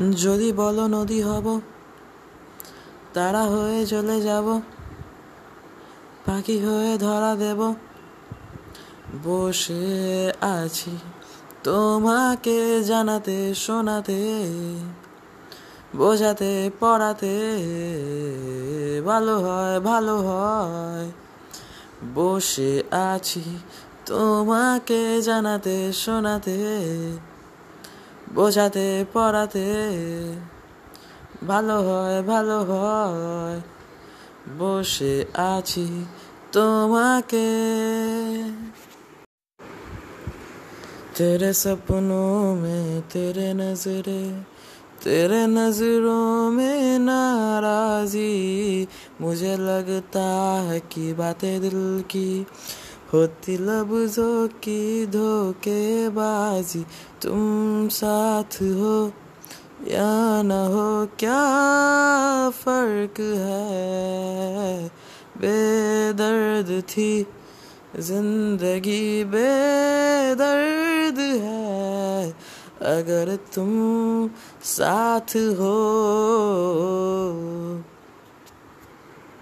যদি বলো নদী হব, তারা হয়ে চলে যাব, পাখি হয়ে ধরা দেব, বসে আছি তোমাকে জানাতে, শোনাতে, বোঝাতে, পড়াতে, ভালো হয় ভালো হয়, বসে আছি তোমাকে জানাতে, শোনাতে বোঝাতে পড়াতে ভালো হয় ভালো হয় বসে আছি তোমাকে तेरे सपनों में तेरे नजरे तेरे नजरों में नाराजी मुझे लगता है कि बातें दिल की होती लफ्जों की धोखेबाजी। तुम साथ हो या न हो, क्या फ़र्क है? बेदर्द थी ज़िंदगी, बेदर्द है। अगर तुम साथ हो